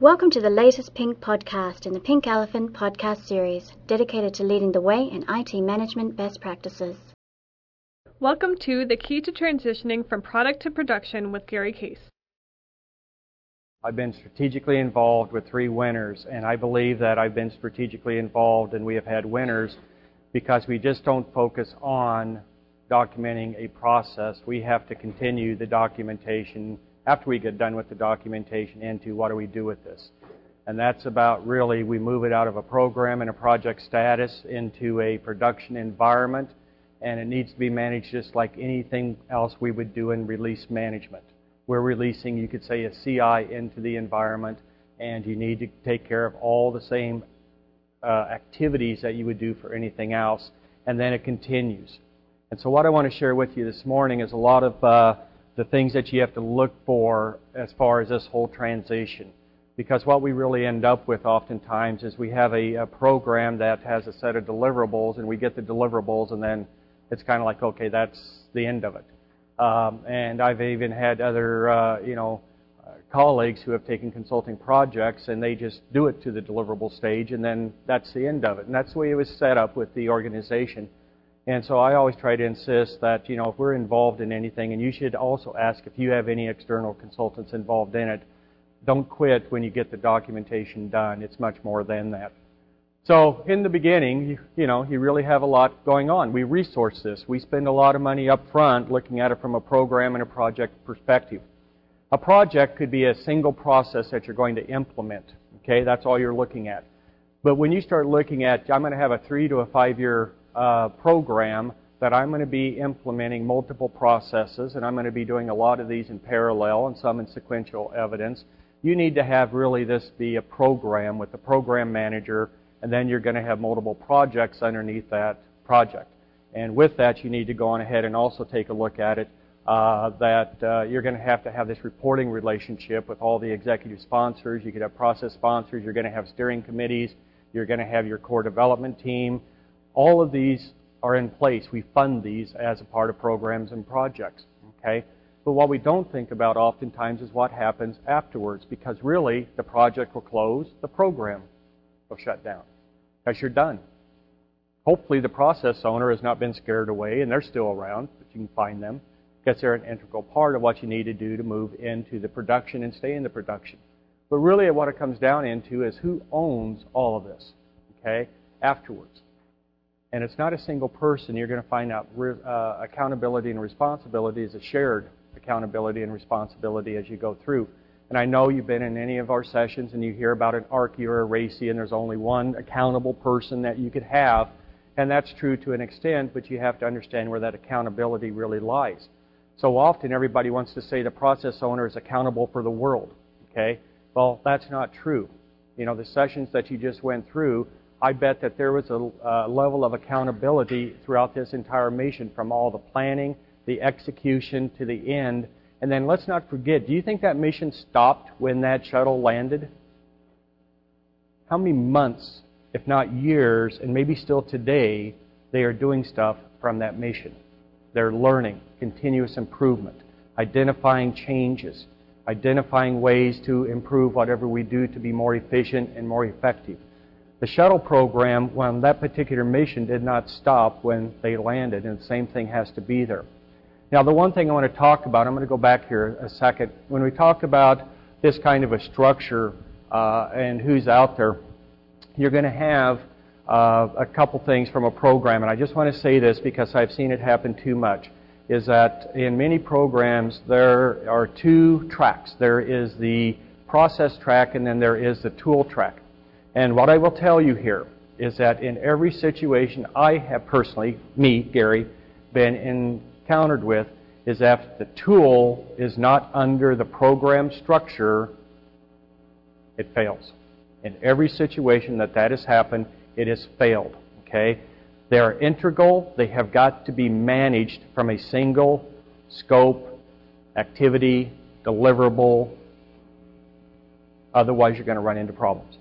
Welcome to the latest Pink podcast in the Pink Elephant podcast series, dedicated to leading the way in IT management best practices. Welcome to The Key to Transitioning from Product to Production with Gary Case. I've been strategically involved with three winners, and I believe that I've been strategically involved and we have had winners because we just don't focus on documenting a process. We have to continue the documentation after we get done with the documentation into what do we do with this. And that's about really we move it out of a program and a project status into a production environment, and it needs to be managed just like anything else we would do in release management. We're releasing, you could say, a CI into the environment, and you need to take care of all the same uh, activities that you would do for anything else, and then it continues. And so, what I want to share with you this morning is a lot of uh, the things that you have to look for as far as this whole transition. Because what we really end up with oftentimes is we have a, a program that has a set of deliverables, and we get the deliverables, and then it's kind of like, okay, that's the end of it. Um, and I've even had other, uh, you know, colleagues who have taken consulting projects and they just do it to the deliverable stage, and then that's the end of it. And that's the way it was set up with the organization. And so I always try to insist that, you know, if we're involved in anything, and you should also ask if you have any external consultants involved in it, don't quit when you get the documentation done. It's much more than that. So in the beginning, you, you, know, you really have a lot going on. We resource this. We spend a lot of money up front looking at it from a program and a project perspective. A project could be a single process that you're going to implement. Okay, that's all you're looking at. But when you start looking at, I'm going to have a three to a five year uh, program that I'm going to be implementing multiple processes, and I'm going to be doing a lot of these in parallel and some in sequential evidence. You need to have really this be a program with a program manager, and then you're going to have multiple projects underneath that project. And with that, you need to go on ahead and also take a look at it. Uh, that uh, you're going to have to have this reporting relationship with all the executive sponsors. You could have process sponsors. You're going to have steering committees. You're going to have your core development team. All of these are in place. We fund these as a part of programs and projects. Okay? But what we don't think about oftentimes is what happens afterwards because really the project will close, the program will shut down because you're done. Hopefully the process owner has not been scared away and they're still around, but you can find them because they're an integral part of what you need to do to move into the production and stay in the production. But really what it comes down into is who owns all of this, okay, afterwards. And it's not a single person. You're going to find out uh, accountability and responsibility is a shared accountability and responsibility as you go through. And I know you've been in any of our sessions and you hear about an ARCI or a RACI, and there's only one accountable person that you could have. And that's true to an extent, but you have to understand where that accountability really lies. So often everybody wants to say the process owner is accountable for the world. Okay? Well, that's not true. You know, the sessions that you just went through, I bet that there was a, a level of accountability throughout this entire mission from all the planning, the execution to the end. And then let's not forget, do you think that mission stopped when that shuttle landed? How many months, if not years, and maybe still today, they are doing stuff from that mission? They're learning, continuous improvement, identifying changes, identifying ways to improve whatever we do to be more efficient and more effective. The shuttle program, when that particular mission did not stop when they landed, and the same thing has to be there. Now, the one thing I want to talk about, I'm going to go back here a second. When we talk about this kind of a structure uh, and who's out there, you're going to have uh, a couple things from a program, and I just want to say this because I've seen it happen too much. Is that in many programs there are two tracks. There is the process track, and then there is the tool track. And what I will tell you here is that in every situation I have personally, me, Gary, been encountered with, is that the tool is not under the program structure, it fails. In every situation that that has happened, it has failed. Okay? They are integral. They have got to be managed from a single scope, activity, deliverable. Otherwise, you're going to run into problems.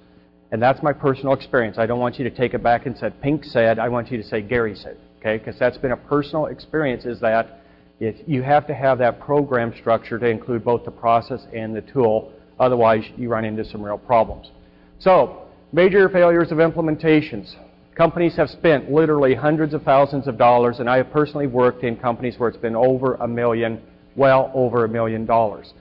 And that's my personal experience. I don't want you to take it back and say, Pink said. I want you to say, Gary said. Okay? Because that's been a personal experience is that you have to have that program structure to include both the process and the tool. Otherwise, you run into some real problems. So, major failures of implementations. Companies have spent literally hundreds of thousands of dollars, and I have personally worked in companies where it's been over a million, well over a million dollars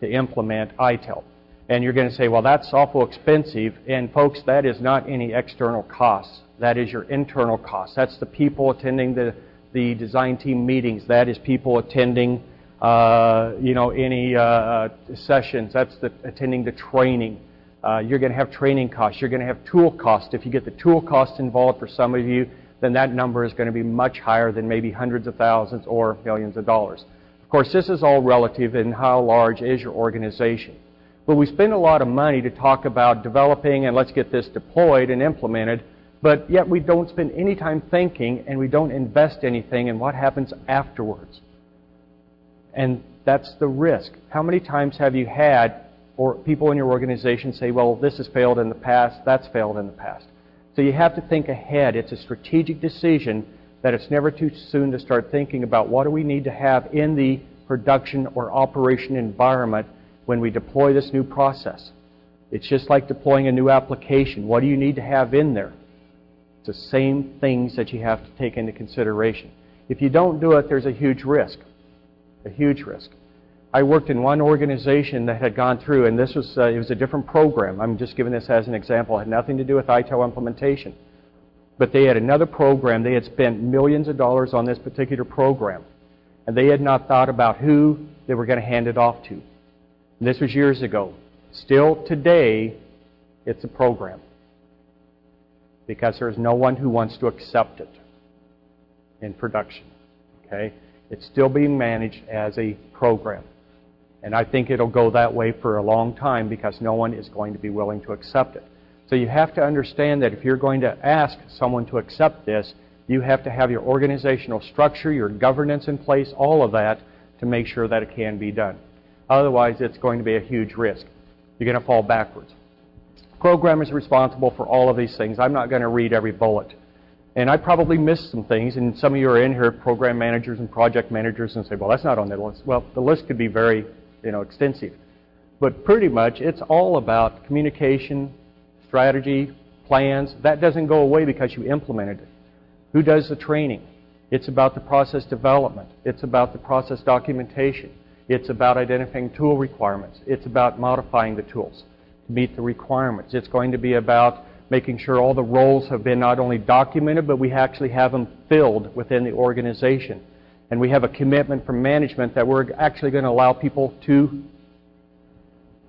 to implement ITIL. And you're going to say, well, that's awful expensive. And folks, that is not any external costs. That is your internal costs. That's the people attending the, the design team meetings. That is people attending, uh, you know, any uh, sessions. That's the, attending the training. Uh, you're going to have training costs. You're going to have tool costs. If you get the tool costs involved for some of you, then that number is going to be much higher than maybe hundreds of thousands or millions of dollars. Of course, this is all relative in how large is your organization. But we spend a lot of money to talk about developing and let's get this deployed and implemented, but yet we don't spend any time thinking and we don't invest anything in what happens afterwards. And that's the risk. How many times have you had or people in your organization say, well, this has failed in the past, that's failed in the past. So you have to think ahead. It's a strategic decision that it's never too soon to start thinking about what do we need to have in the production or operation environment when we deploy this new process. It's just like deploying a new application. What do you need to have in there? It's the same things that you have to take into consideration. If you don't do it, there's a huge risk. A huge risk. I worked in one organization that had gone through, and this was uh, it was a different program. I'm just giving this as an example. It had nothing to do with ITIL implementation, but they had another program. They had spent millions of dollars on this particular program, and they had not thought about who they were going to hand it off to. And this was years ago. Still today, it's a program because there's no one who wants to accept it in production. Okay? It's still being managed as a program. And I think it'll go that way for a long time because no one is going to be willing to accept it. So you have to understand that if you're going to ask someone to accept this, you have to have your organizational structure, your governance in place, all of that to make sure that it can be done. Otherwise, it's going to be a huge risk. You're going to fall backwards. Program is responsible for all of these things. I'm not going to read every bullet. And I probably missed some things, and some of you are in here, program managers and project managers, and say, well, that's not on the list. Well, the list could be very you know, extensive. But pretty much it's all about communication, strategy, plans. That doesn't go away because you implemented it. Who does the training? It's about the process development. It's about the process documentation. It's about identifying tool requirements. It's about modifying the tools to meet the requirements. It's going to be about making sure all the roles have been not only documented, but we actually have them filled within the organization. And we have a commitment from management that we're actually going to allow people to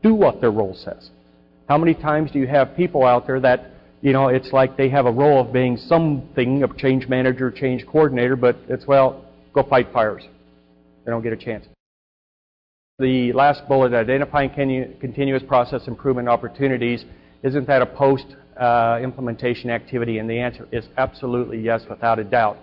do what their role says. How many times do you have people out there that, you know, it's like they have a role of being something, a change manager, change coordinator, but it's, well, go fight fires. They don't get a chance. The last bullet, identifying continuous process improvement opportunities, isn't that a post uh, implementation activity? And the answer is absolutely yes, without a doubt.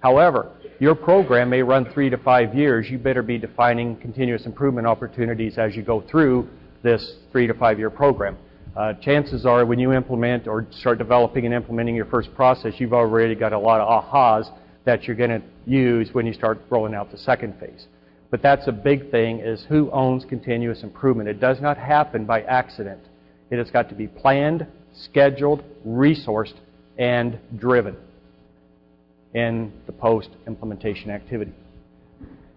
However, your program may run three to five years. You better be defining continuous improvement opportunities as you go through this three to five year program. Uh, chances are when you implement or start developing and implementing your first process, you've already got a lot of ahas that you're going to use when you start rolling out the second phase. But that's a big thing is who owns continuous improvement. It does not happen by accident. It has got to be planned, scheduled, resourced, and driven in the post-implementation activity.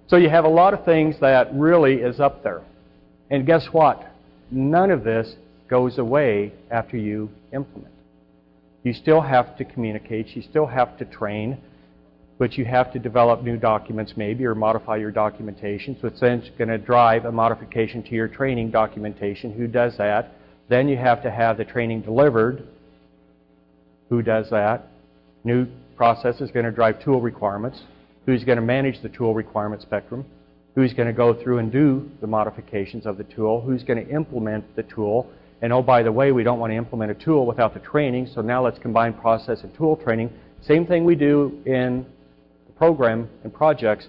So you have a lot of things that really is up there. And guess what? None of this goes away after you implement. You still have to communicate, you still have to train, but you have to develop new documents maybe or modify your documentation. So it's then going to drive a modification to your training documentation. Who does that? Then you have to have the training delivered. Who does that? New process is going to drive tool requirements, who's going to manage the tool requirement spectrum, who's going to go through and do the modifications of the tool, who's going to implement the tool, and oh, by the way, we don't want to implement a tool without the training, so now let's combine process and tool training. Same thing we do in program and projects,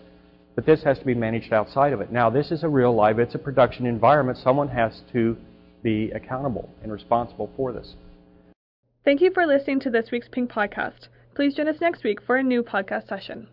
but this has to be managed outside of it. Now, this is a real live, it's a production environment. Someone has to be accountable and responsible for this. Thank you for listening to this week's Pink Podcast. Please join us next week for a new podcast session.